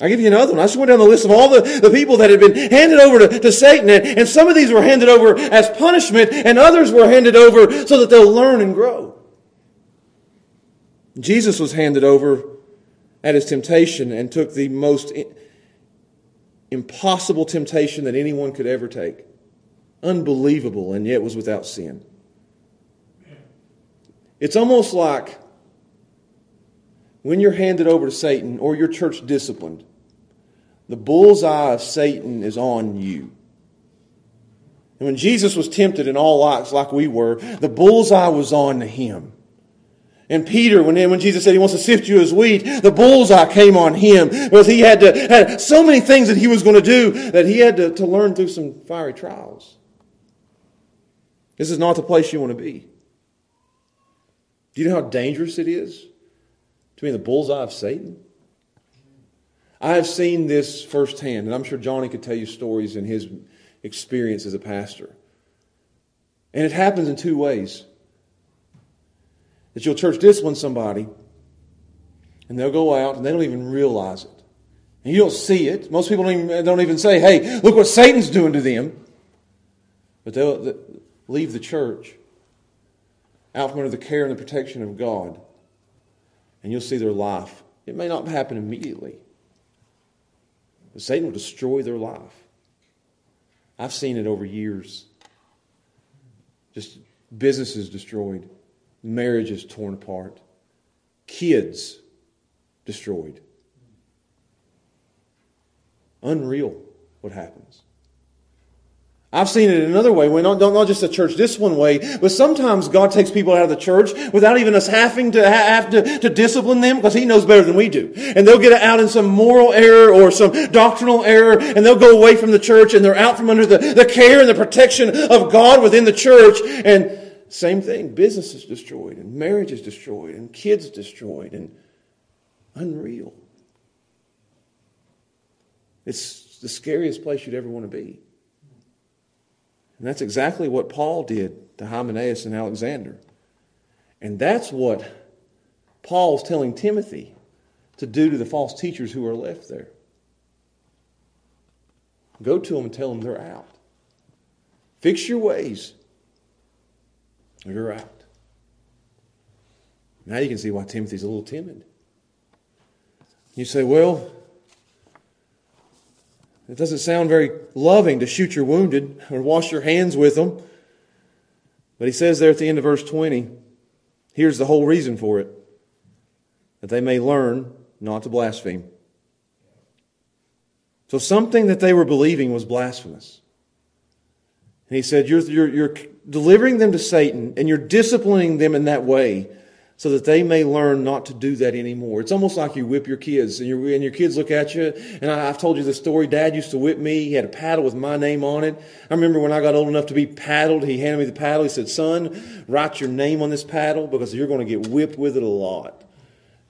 I'll give you another one. I just went down the list of all the, the people that had been handed over to, to Satan, and, and some of these were handed over as punishment, and others were handed over so that they'll learn and grow. Jesus was handed over at his temptation and took the most impossible temptation that anyone could ever take. Unbelievable, and yet was without sin. It's almost like when you're handed over to Satan or your church disciplined, the bullseye of Satan is on you. And when Jesus was tempted in all acts like we were, the bullseye was on him. And Peter, when, when Jesus said he wants to sift you as wheat, the bullseye came on him because he had to, had so many things that he was going to do that he had to, to learn through some fiery trials. This is not the place you want to be. Do you know how dangerous it is to be in the bullseye of Satan? I have seen this firsthand, and I'm sure Johnny could tell you stories in his experience as a pastor. And it happens in two ways that you'll church discipline somebody, and they'll go out and they don't even realize it. And you don't see it. Most people don't even, don't even say, hey, look what Satan's doing to them. But they'll leave the church out from under the care and the protection of God, and you'll see their life. It may not happen immediately, but Satan will destroy their life. I've seen it over years. Just businesses destroyed, marriages torn apart, kids destroyed. Unreal what happens. I've seen it another way, not, not just the church discipline way, but sometimes God takes people out of the church without even us having to have to, to discipline them because He knows better than we do. And they'll get out in some moral error or some doctrinal error and they'll go away from the church and they're out from under the, the care and the protection of God within the church. And same thing, business is destroyed and marriage is destroyed and kids destroyed and unreal. It's the scariest place you'd ever want to be. And that's exactly what Paul did to Hymenaeus and Alexander. And that's what Paul's telling Timothy to do to the false teachers who are left there. Go to them and tell them they're out. Fix your ways, you're out. Now you can see why Timothy's a little timid. You say, well, it doesn't sound very loving to shoot your wounded or wash your hands with them. But he says there at the end of verse 20, here's the whole reason for it that they may learn not to blaspheme. So something that they were believing was blasphemous. And he said, you're, you're, you're delivering them to Satan and you're disciplining them in that way so that they may learn not to do that anymore. It's almost like you whip your kids and, and your kids look at you. And I, have told you the story. Dad used to whip me. He had a paddle with my name on it. I remember when I got old enough to be paddled, he handed me the paddle. He said, son, write your name on this paddle because you're going to get whipped with it a lot.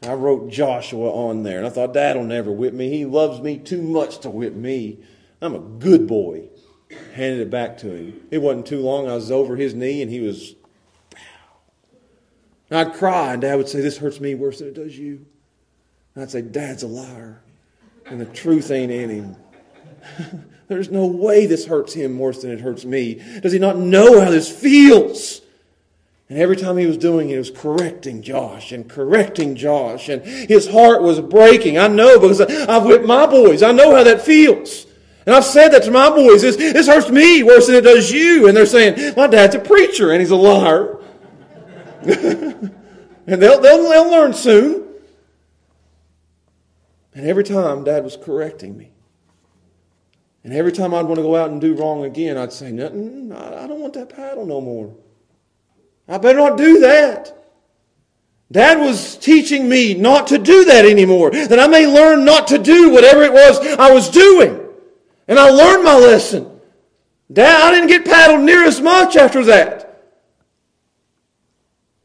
I wrote Joshua on there and I thought, Dad will never whip me. He loves me too much to whip me. I'm a good boy. Handed it back to him. It wasn't too long. I was over his knee and he was and I'd cry, and Dad would say, This hurts me worse than it does you. And I'd say, Dad's a liar, and the truth ain't in him. There's no way this hurts him worse than it hurts me. Does he not know how this feels? And every time he was doing it, he was correcting Josh and correcting Josh, and his heart was breaking. I know because I've whipped my boys. I know how that feels. And I've said that to my boys. This, this hurts me worse than it does you. And they're saying, My dad's a preacher and he's a liar. and they'll, they'll, they'll learn soon. And every time Dad was correcting me. And every time I'd want to go out and do wrong again, I'd say, Nothing, I don't want that paddle no more. I better not do that. Dad was teaching me not to do that anymore, that I may learn not to do whatever it was I was doing. And I learned my lesson. Dad, I didn't get paddled near as much after that.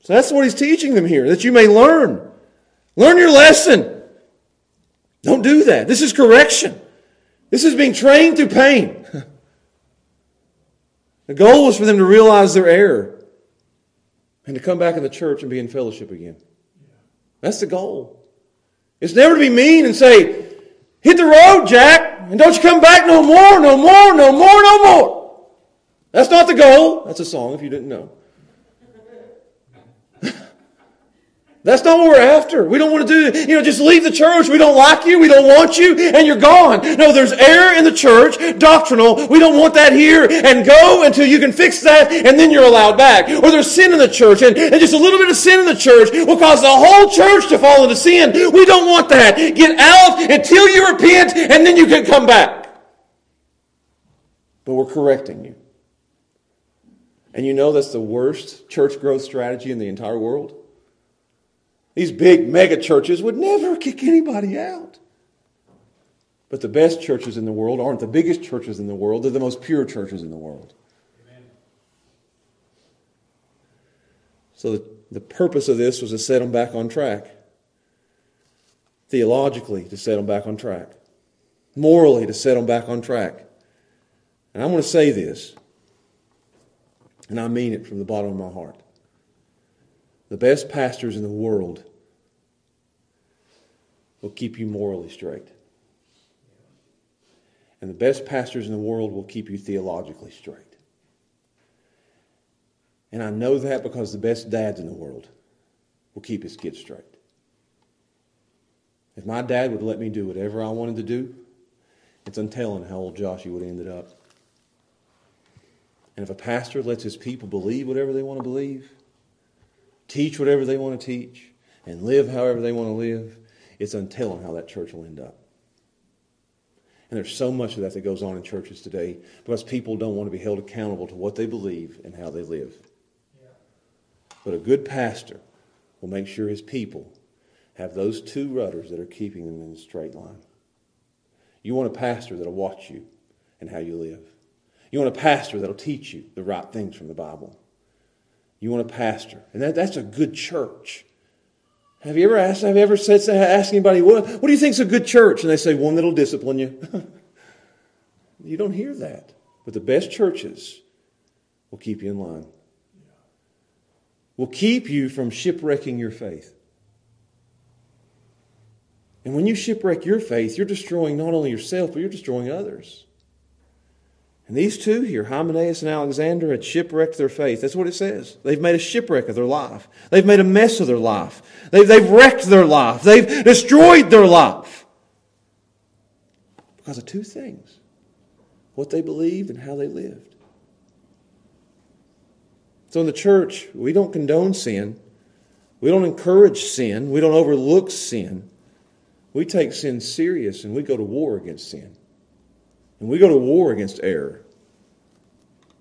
So that's what he's teaching them here, that you may learn. Learn your lesson. Don't do that. This is correction. This is being trained through pain. the goal was for them to realize their error and to come back in the church and be in fellowship again. That's the goal. It's never to be mean and say, hit the road, Jack, and don't you come back no more, no more, no more, no more. That's not the goal. That's a song if you didn't know. That's not what we're after. We don't want to do, you know, just leave the church. We don't like you. We don't want you and you're gone. No, there's error in the church, doctrinal. We don't want that here and go until you can fix that and then you're allowed back. Or there's sin in the church and, and just a little bit of sin in the church will cause the whole church to fall into sin. We don't want that. Get out until you repent and then you can come back. But we're correcting you. And you know that's the worst church growth strategy in the entire world? These big mega churches would never kick anybody out. But the best churches in the world aren't the biggest churches in the world, they're the most pure churches in the world. Amen. So the, purpose of this was to set them back on track. Theologically, to set them back on track. Morally, to set them back on track. And I'm going to say this, and I mean it from the bottom of my heart. The best pastors in the world will keep you morally straight. And the best pastors in the world will keep you theologically straight. And I know that because the best dads in the world will keep his kids straight. If my dad would let me do whatever I wanted to do, it's untelling how old Joshua would have ended up. And if a pastor lets his people believe whatever they want to believe, teach whatever they want to teach, and live however they want to live, it's untelling how that church will end up. And there's so much of that that goes on in churches today because people don't want to be held accountable to what they believe and how they live. But a good pastor will make sure his people have those two rudders that are keeping them in a straight line. You want a pastor that'll watch you and how you live. You want a pastor that'll teach you the right things from the Bible. You want a pastor. And that, that's a good church. Have you ever asked, have you ever said, asked anybody, what, what do you think is a good church? And they say, one that'll discipline you. you don't hear that. But the best churches will keep you in line, will keep you from shipwrecking your faith. And when you shipwreck your faith, you're destroying not only yourself, but you're destroying others. And these two here, Hymenaeus and Alexander, had shipwrecked their faith. That's what it says. They've made a shipwreck of their life. They've made a mess of their life. They've, they've wrecked their life. They've destroyed their life. Because of two things what they believed and how they lived. So in the church, we don't condone sin. We don't encourage sin. We don't overlook sin. We take sin serious and we go to war against sin. And we go to war against error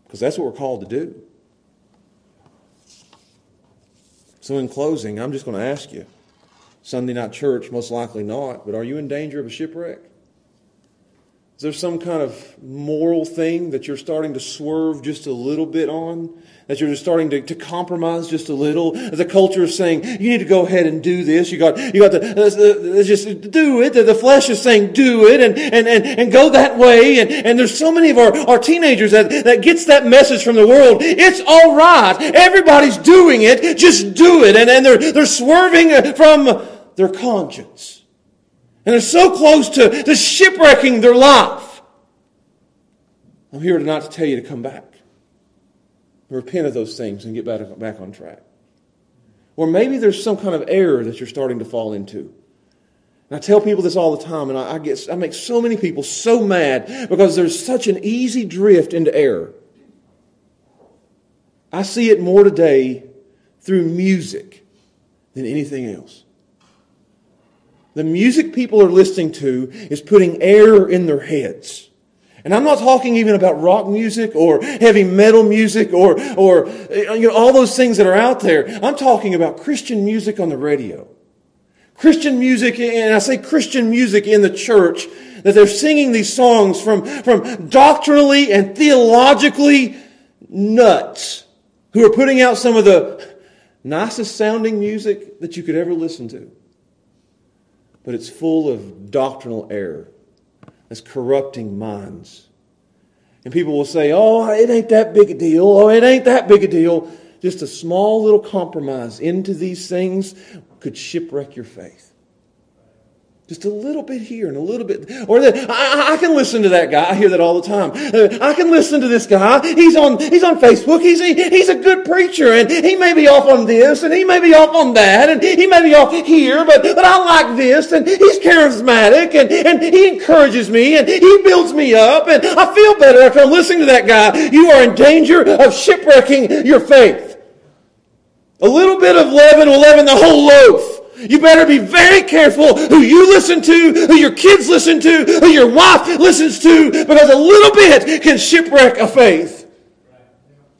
because that's what we're called to do. So, in closing, I'm just going to ask you Sunday night church, most likely not, but are you in danger of a shipwreck? Is there some kind of moral thing that you're starting to swerve just a little bit on? That you're just starting to, to compromise just a little? The culture is saying, you need to go ahead and do this. You got, you got to uh, just do it. The flesh is saying, do it and, and, and, and go that way. And, and there's so many of our, our teenagers that, that gets that message from the world. It's all right. Everybody's doing it. Just do it. And, and they're, they're swerving from their conscience. And they're so close to, to shipwrecking their life. I'm here tonight to tell you to come back. Repent of those things and get back, on track. Or maybe there's some kind of error that you're starting to fall into. And I tell people this all the time, and I, I, get, I make so many people so mad because there's such an easy drift into error. I see it more today through music than anything else. The music people are listening to is putting air in their heads. And I'm not talking even about rock music or heavy metal music or, or you know, all those things that are out there. I'm talking about Christian music on the radio. Christian music, and I say Christian music in the church, that they're singing these songs from, from doctrinally and theologically nuts who are putting out some of the nicest sounding music that you could ever listen to but it's full of doctrinal error that's corrupting minds. And people will say, oh, it ain't that big a deal. Oh, it ain't that big a deal. Just a small little compromise into these things could shipwreck your faith. Just a little bit here and a little bit. Or that, I, I, can listen to that guy. I hear that all the time. Uh, I can listen to this guy. He's on, he's on Facebook. He's, he, he's a good preacher and he may be off on this and he may be off on that and he may be off here, but, but I like this and he's charismatic and, and he encourages me and he builds me up and I feel better after I'm listening to that guy. You are in danger of shipwrecking your faith. A little bit of leaven will leaven the whole loaf. You better be very careful who you listen to, who your kids listen to, who your wife listens to, because a little bit can shipwreck a faith.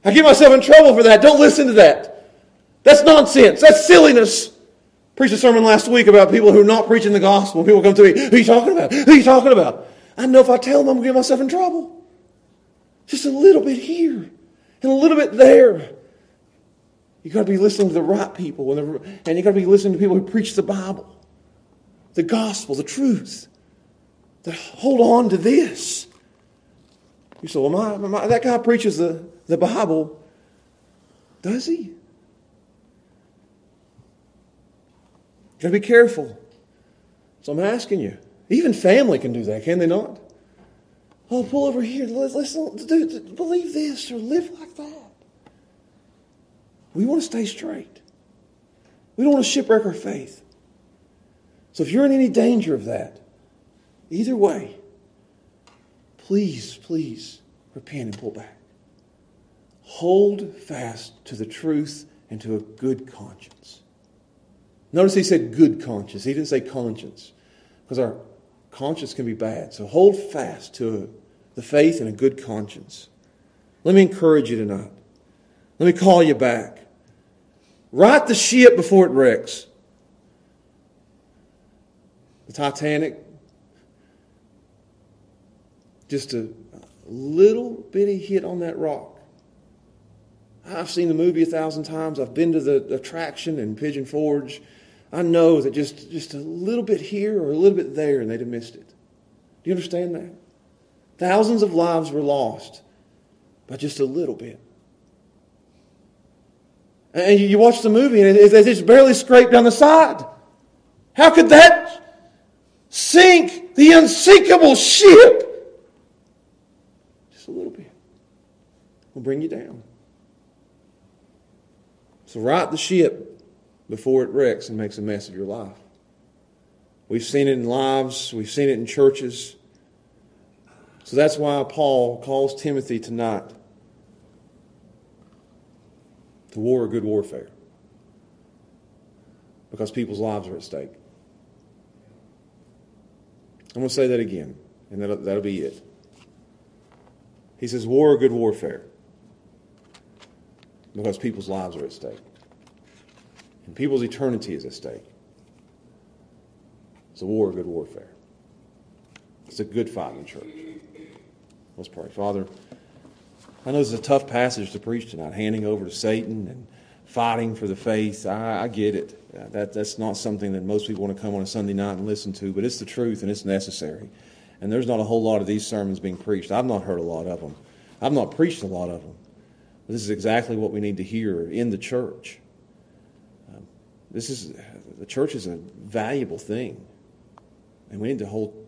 I get myself in trouble for that. Don't listen to that. That's nonsense. That's silliness. Preached a sermon last week about people who are not preaching the gospel. People come to me, who are you talking about? Who are you talking about? I know if I tell them, I'm going to get myself in trouble. Just a little bit here and a little bit there. You've got to be listening to the right people, and, you've got to be listening to people who preach the Bible, the gospel, the truth. That hold on to this. You say, well, my, my, that guy preaches the, the Bible. Does he? You got to be careful. So I'm asking you. Even family can do that, can they not? Oh, pull over here. Let's, let's believe this or live like that. We want to stay straight. We don't want to shipwreck our faith. So if you're in any danger of that, either way, please, please repent and pull back. Hold fast to the truth and to a good conscience. Notice he said good conscience. He didn't say conscience. Because our conscience can be bad. So hold fast to the faith and a good conscience. Let me encourage you tonight. Let me call you back. Right the ship before it wrecks. The Titanic, just a little bitty hit on that rock. I've seen the movie a thousand times. I've been to the attraction in Pigeon Forge. I know that just, just a little bit here or a little bit there and they'd have missed it. Do you understand that? Thousands of lives were lost by just a little bit. And you watch the movie and it's barely scraped down the side. How could that sink the unsinkable ship? Just a little bit. Will bring you down. So right the ship before it wrecks and makes a mess of your life. We've seen it in lives, we've seen it in churches. So that's why Paul calls Timothy tonight to war good warfare. Because people's lives are at stake. I'm going to say that again, and that'll, that'll be it. He says, War good warfare. Because people's lives are at stake. And people's eternity is at stake. It's a war a good warfare. It's a good fight in church. Let's pray. Father, I know this is a tough passage to preach tonight, handing over to Satan and fighting for the faith. I, I get it. Uh, that, that's not something that most people want to come on a Sunday night and listen to, but it's the truth and it's necessary. And there's not a whole lot of these sermons being preached. I've not heard a lot of them. I've not preached a lot of them. But this is exactly what we need to hear in the church. Um, this is the church is a valuable thing, and we need to hold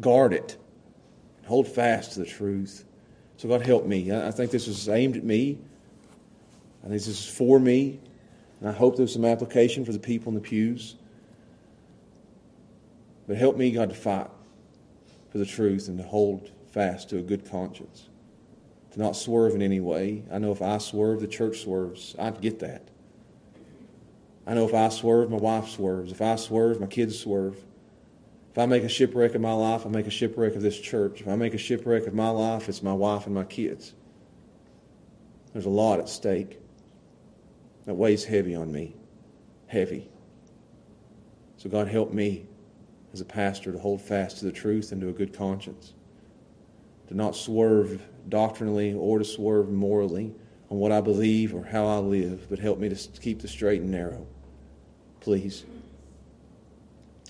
guard it, hold fast to the truth. So, God, help me. I think this is aimed at me. I think this is for me. And I hope there's some application for the people in the pews. But help me, God, to fight for the truth and to hold fast to a good conscience. To not swerve in any way. I know if I swerve, the church swerves. I'd get that. I know if I swerve, my wife swerves. If I swerve, my kids swerve. If I make a shipwreck of my life, I make a shipwreck of this church. If I make a shipwreck of my life, it's my wife and my kids. There's a lot at stake that weighs heavy on me. Heavy. So, God, help me as a pastor to hold fast to the truth and to a good conscience. To not swerve doctrinally or to swerve morally on what I believe or how I live, but help me to keep the straight and narrow. Please.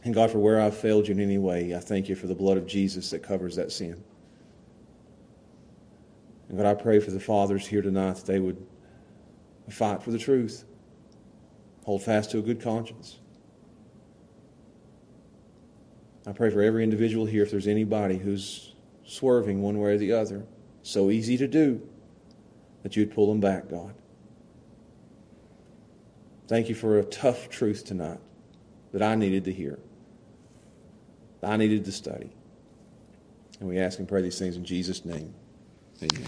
And God, for where I've failed you in any way, I thank you for the blood of Jesus that covers that sin. And God, I pray for the fathers here tonight that they would fight for the truth, hold fast to a good conscience. I pray for every individual here, if there's anybody who's swerving one way or the other, so easy to do, that you'd pull them back, God. Thank you for a tough truth tonight that I needed to hear. I needed to study. And we ask and pray these things in Jesus' name. Amen.